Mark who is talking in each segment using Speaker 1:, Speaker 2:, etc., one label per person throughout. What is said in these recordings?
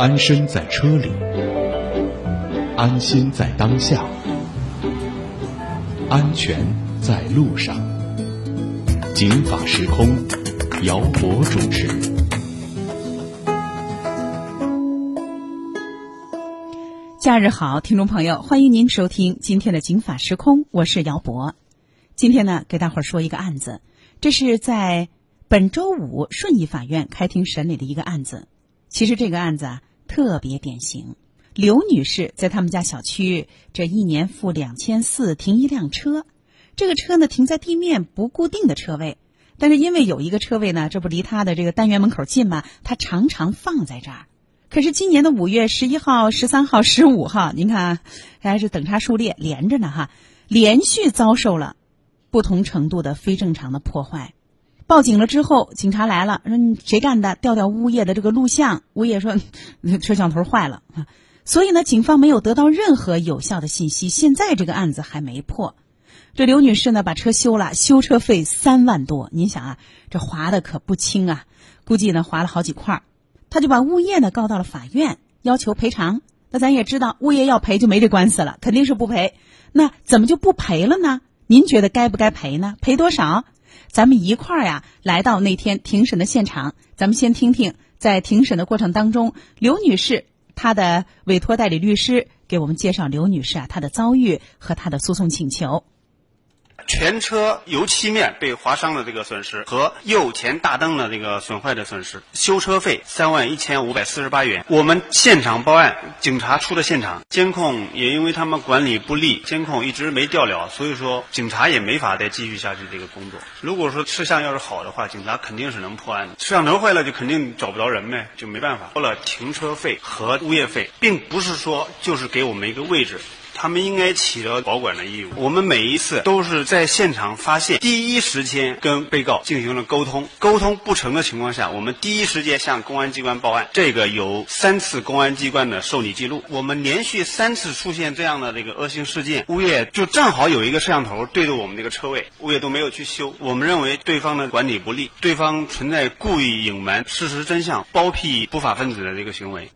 Speaker 1: 安身在车里，安心在当下，安全在路上。警法时空，姚博主持。
Speaker 2: 假日好，听众朋友，欢迎您收听今天的《警法时空》，我是姚博。今天呢，给大伙儿说一个案子，这是在本周五顺义法院开庭审理的一个案子。其实这个案子啊。特别典型，刘女士在他们家小区这一年付两千四停一辆车，这个车呢停在地面不固定的车位，但是因为有一个车位呢，这不离她的这个单元门口近嘛，她常常放在这儿。可是今年的五月十一号、十三号、十五号，您看还是等差数列连着呢哈，连续遭受了不同程度的非正常的破坏。报警了之后，警察来了，说你谁干的？调调物业的这个录像，物业说摄像头坏了啊。所以呢，警方没有得到任何有效的信息，现在这个案子还没破。这刘女士呢，把车修了，修车费三万多。您想啊，这划的可不轻啊，估计呢划了好几块。他就把物业呢告到了法院，要求赔偿。那咱也知道，物业要赔就没这官司了，肯定是不赔。那怎么就不赔了呢？您觉得该不该赔呢？赔多少？咱们一块儿呀，来到那天庭审的现场。咱们先听听，在庭审的过程当中，刘女士她的委托代理律师给我们介绍刘女士啊她的遭遇和她的诉讼请求。
Speaker 3: 全车油漆面被划伤的这个损失和右前大灯的这个损坏的损失，修车费三万一千五百四十八元。我们现场报案，警察出了现场，监控也因为他们管理不力，监控一直没调了，所以说警察也没法再继续下去这个工作。如果说摄像要是好的话，警察肯定是能破案的。摄像头坏了就肯定找不着人呗，就没办法。交了停车费和物业费，并不是说就是给我们一个位置。他们应该起到保管的义务。我们每一次都是在现场发现，第一时间跟被告进行了沟通。沟通不成的情况下，我们第一时间向公安机关报案。这个有三次公安机关的受理记录。我们连续三次出现这样的这个恶性事件，物业就正好有一个摄像头对着我们这个车位，物业都没有去修。我们认为对方的管理不力，对方存在故意隐瞒事实真相、包庇不法分子的这个行为。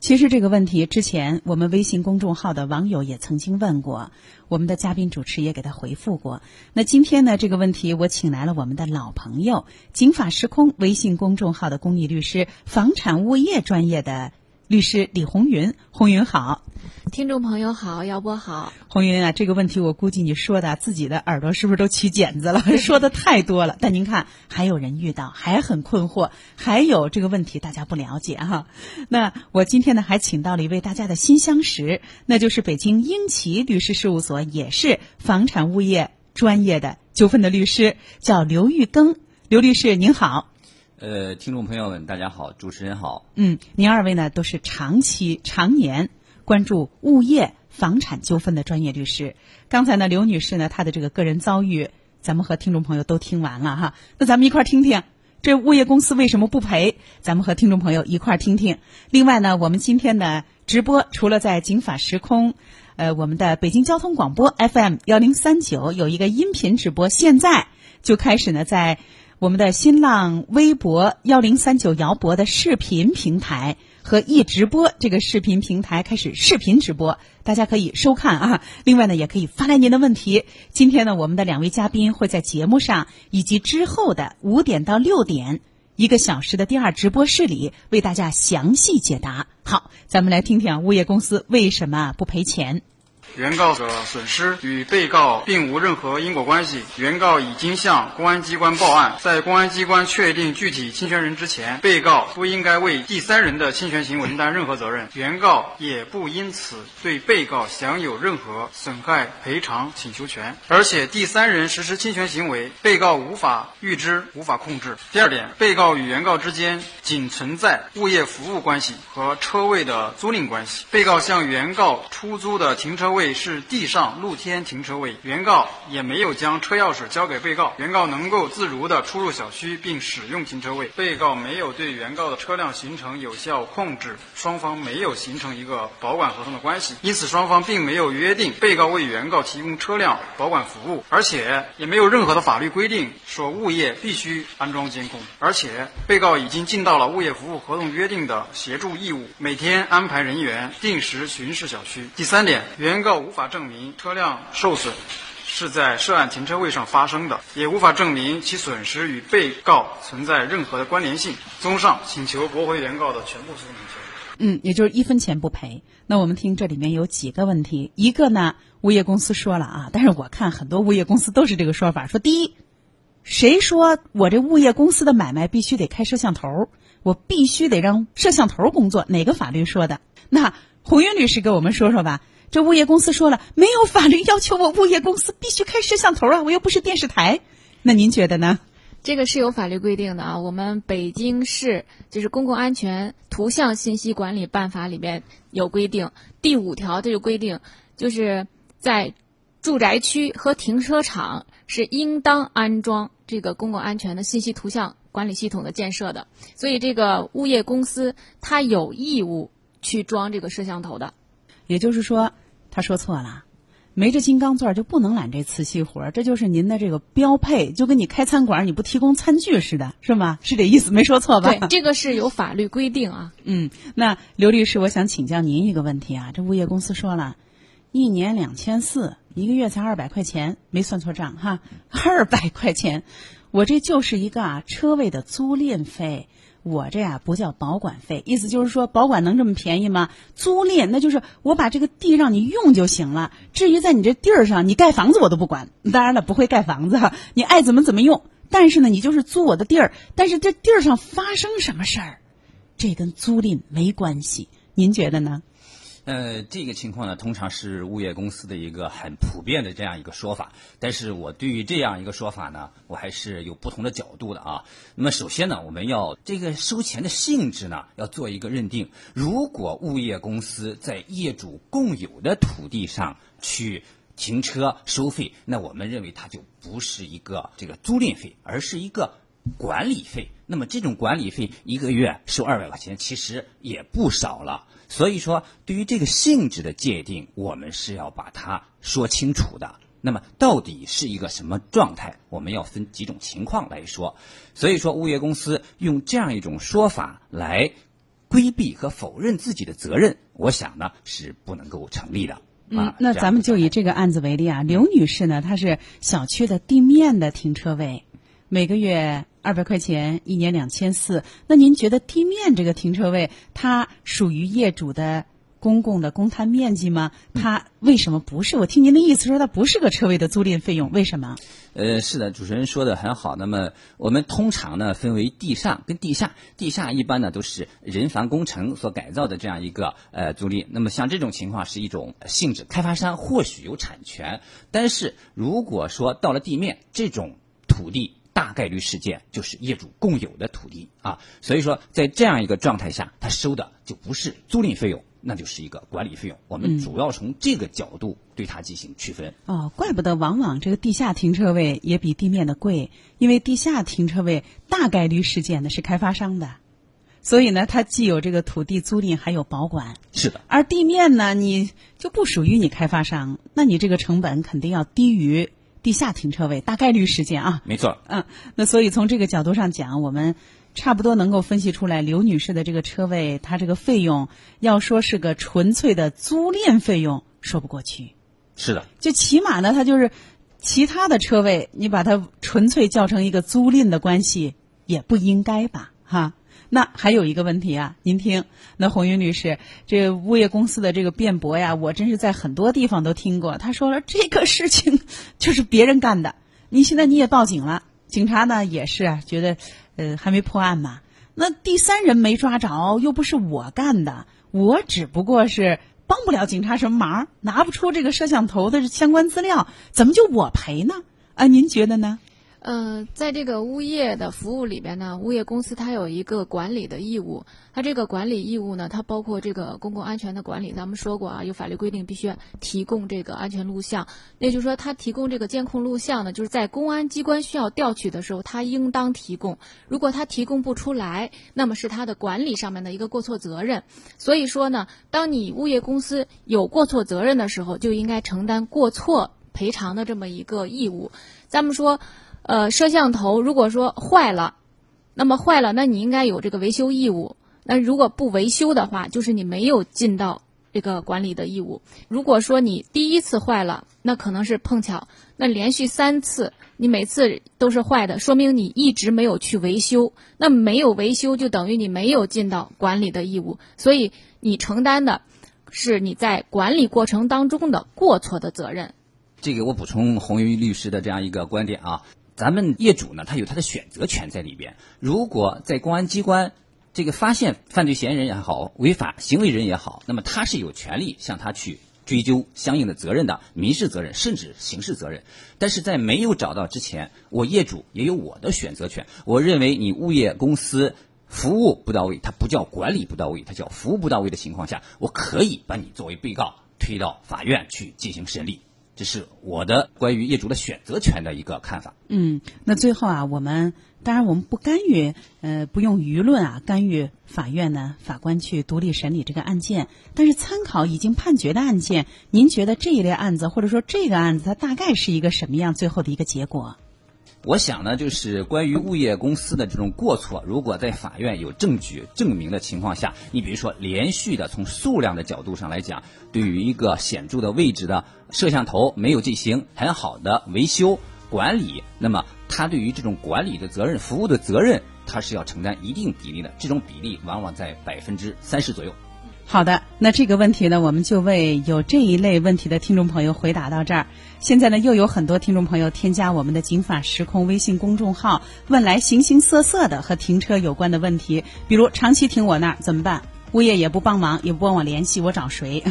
Speaker 2: 其实这个问题之前，我们微信公众号的网友也曾经问过，我们的嘉宾主持也给他回复过。那今天呢，这个问题我请来了我们的老朋友“警法时空”微信公众号的公益律师、房产物业专业的律师李红云。红云好。
Speaker 4: 听众朋友好，姚波好，
Speaker 2: 红云啊，这个问题我估计你说的自己的耳朵是不是都起茧子了？说的太多了。但您看，还有人遇到，还很困惑，还有这个问题大家不了解哈。那我今天呢，还请到了一位大家的新相识，那就是北京英奇律师事务所，也是房产物业专业的纠纷的律师，叫刘玉庚。刘律师您好。
Speaker 5: 呃，听众朋友们大家好，主持人好。
Speaker 2: 嗯，您二位呢都是长期、常年。关注物业房产纠纷的专业律师，刚才呢，刘女士呢，她的这个个人遭遇，咱们和听众朋友都听完了哈。那咱们一块儿听听，这物业公司为什么不赔？咱们和听众朋友一块儿听听。另外呢，我们今天的直播除了在警法时空，呃，我们的北京交通广播 FM 幺零三九有一个音频直播，现在就开始呢，在我们的新浪微博幺零三九姚博的视频平台。和易直播这个视频平台开始视频直播，大家可以收看啊。另外呢，也可以发来您的问题。今天呢，我们的两位嘉宾会在节目上以及之后的五点到六点一个小时的第二直播室里为大家详细解答。好，咱们来听听物业公司为什么不赔钱。
Speaker 6: 原告的损失与被告并无任何因果关系。原告已经向公安机关报案，在公安机关确定具体侵权人之前，被告不应该为第三人的侵权行为承担任何责任。原告也不因此对被告享有任何损害赔偿请求权。而且，第三人实施侵权行为，被告无法预知、无法控制。第二点，被告与原告之间仅存在物业服务关系和车位的租赁关系。被告向原告出租的停车位。位是地上露天停车位，原告也没有将车钥匙交给被告，原告能够自如地出入小区并使用停车位，被告没有对原告的车辆形成有效控制，双方没有形成一个保管合同的关系，因此双方并没有约定被告为原告提供车辆保管服务，而且也没有任何的法律规定说物业必须安装监控，而且被告已经尽到了物业服务合同约定的协助义务，每天安排人员定时巡视小区。第三点，原告无法证明车辆受损是在涉案停车位上发生的，也无法证明其损失与被告存在任何的关联性。综上，请求驳回原告的全部诉讼请求。
Speaker 2: 嗯，也就是一分钱不赔。那我们听这里面有几个问题，一个呢，物业公司说了啊，但是我看很多物业公司都是这个说法，说第一，谁说我这物业公司的买卖必须得开摄像头？我必须得让摄像头工作？哪个法律说的？那红云律师给我们说说吧。这物业公司说了，没有法律要求我物业公司必须开摄像头啊，我又不是电视台。那您觉得呢？
Speaker 4: 这个是有法律规定的啊，我们北京市就是《公共安全图像信息管理办法》里面有规定，第五条这就规定，就是在住宅区和停车场是应当安装这个公共安全的信息图像管理系统的建设的，所以这个物业公司它有义务去装这个摄像头的。
Speaker 2: 也就是说，他说错了，没这金刚钻就不能揽这瓷器活这就是您的这个标配，就跟你开餐馆你不提供餐具似的，是吗？是这意思，没说错吧？
Speaker 4: 对，这个是有法律规定啊。
Speaker 2: 嗯，那刘律师，我想请教您一个问题啊，这物业公司说了，一年两千四，一个月才二百块钱，没算错账哈，二百块钱，我这就是一个啊车位的租赁费。我这呀不叫保管费，意思就是说保管能这么便宜吗？租赁那就是我把这个地让你用就行了。至于在你这地儿上你盖房子我都不管，当然了不会盖房子哈，你爱怎么怎么用。但是呢你就是租我的地儿，但是这地儿上发生什么事儿，这跟租赁没关系。您觉得呢？
Speaker 5: 呃，这个情况呢，通常是物业公司的一个很普遍的这样一个说法。但是我对于这样一个说法呢，我还是有不同的角度的啊。那么首先呢，我们要这个收钱的性质呢，要做一个认定。如果物业公司在业主共有的土地上去停车收费，那我们认为它就不是一个这个租赁费，而是一个管理费。那么这种管理费一个月收二百块钱，其实也不少了。所以说，对于这个性质的界定，我们是要把它说清楚的。那么，到底是一个什么状态？我们要分几种情况来说。所以说，物业公司用这样一种说法来规避和否认自己的责任，我想呢是不能够成立的。
Speaker 2: 嗯，那咱们就以这个案子为例啊，刘女士呢，她是小区的地面的停车位，每个月。二百块钱，一年两千四。那您觉得地面这个停车位，它属于业主的公共的公摊面积吗？它为什么不是？我听您的意思说，它不是个车位的租赁费用，为什么？
Speaker 5: 呃，是的，主持人说的很好。那么我们通常呢，分为地上跟地下。地下一般呢都是人防工程所改造的这样一个呃租赁。那么像这种情况是一种性质，开发商或许有产权，但是如果说到了地面，这种土地。大概率事件就是业主共有的土地啊，所以说在这样一个状态下，他收的就不是租赁费用，那就是一个管理费用。我们主要从这个角度对它进行区分。
Speaker 2: 哦，怪不得往往这个地下停车位也比地面的贵，因为地下停车位大概率事件呢是开发商的，所以呢它既有这个土地租赁，还有保管。
Speaker 5: 是的。
Speaker 2: 而地面呢，你就不属于你开发商，那你这个成本肯定要低于。地下停车位大概率事件啊，
Speaker 5: 没错。
Speaker 2: 嗯，那所以从这个角度上讲，我们差不多能够分析出来，刘女士的这个车位，她这个费用要说是个纯粹的租赁费用，说不过去。
Speaker 5: 是的，
Speaker 2: 就起码呢，它就是其他的车位，你把它纯粹叫成一个租赁的关系，也不应该吧？哈。那还有一个问题啊，您听，那红云律师，这物业公司的这个辩驳呀，我真是在很多地方都听过。他说了，这个事情就是别人干的，你现在你也报警了，警察呢也是，觉得呃还没破案嘛。那第三人没抓着，又不是我干的，我只不过是帮不了警察什么忙，拿不出这个摄像头的相关资料，怎么就我赔呢？啊，您觉得呢？
Speaker 4: 嗯，在这个物业的服务里边呢，物业公司它有一个管理的义务。它这个管理义务呢，它包括这个公共安全的管理。咱们说过啊，有法律规定必须提供这个安全录像。也就是说，它提供这个监控录像呢，就是在公安机关需要调取的时候，它应当提供。如果它提供不出来，那么是它的管理上面的一个过错责任。所以说呢，当你物业公司有过错责任的时候，就应该承担过错赔偿的这么一个义务。咱们说。呃，摄像头如果说坏了，那么坏了，那你应该有这个维修义务。那如果不维修的话，就是你没有尽到这个管理的义务。如果说你第一次坏了，那可能是碰巧；那连续三次，你每次都是坏的，说明你一直没有去维修。那没有维修，就等于你没有尽到管理的义务。所以你承担的是你在管理过程当中的过错的责任。
Speaker 5: 这个我补充红云律师的这样一个观点啊。咱们业主呢，他有他的选择权在里边。如果在公安机关这个发现犯罪嫌疑人也好，违法行为人也好，那么他是有权利向他去追究相应的责任的，民事责任甚至刑事责任。但是在没有找到之前，我业主也有我的选择权。我认为你物业公司服务不到位，它不叫管理不到位，它叫服务不到位的情况下，我可以把你作为被告推到法院去进行审理。这是我的关于业主的选择权的一个看法。
Speaker 2: 嗯，那最后啊，我们当然我们不干预，呃，不用舆论啊干预法院呢法官去独立审理这个案件。但是参考已经判决的案件，您觉得这一类案子或者说这个案子它大概是一个什么样最后的一个结果？
Speaker 5: 我想呢，就是关于物业公司的这种过错，如果在法院有证据证明的情况下，你比如说连续的从数量的角度上来讲，对于一个显著的位置的摄像头没有进行很好的维修管理，那么他对于这种管理的责任、服务的责任，他是要承担一定比例的，这种比例往往在百分之三十左右。
Speaker 2: 好的，那这个问题呢，我们就为有这一类问题的听众朋友回答到这儿。现在呢，又有很多听众朋友添加我们的“警法时空”微信公众号，问来形形色色的和停车有关的问题，比如长期停我那儿怎么办？物业也不帮忙，也不帮我联系，我找谁？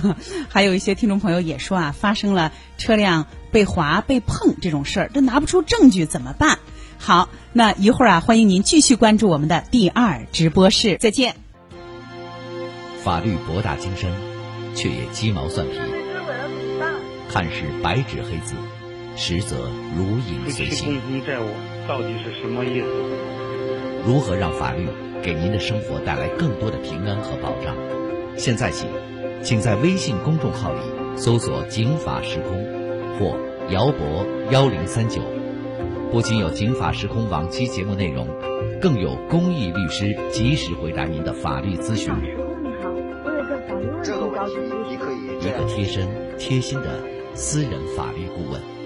Speaker 2: 还有一些听众朋友也说啊，发生了车辆被划、被碰这种事儿，这拿不出证据怎么办？好，那一会儿啊，欢迎您继续关注我们的第二直播室，再见。
Speaker 1: 法律博大精深，却也鸡毛蒜皮。看似白纸黑字，实则如影随形。
Speaker 7: 债务到底是什么意思？
Speaker 1: 如何让法律给您的生活带来更多的平安和保障？现在起，请在微信公众号里搜索“警法时空”或“姚博幺零三九”，不仅有“警法时空”往期节目内容，更有公益律师及时回答您的法律咨询。一个贴身、贴心的私人法律顾问。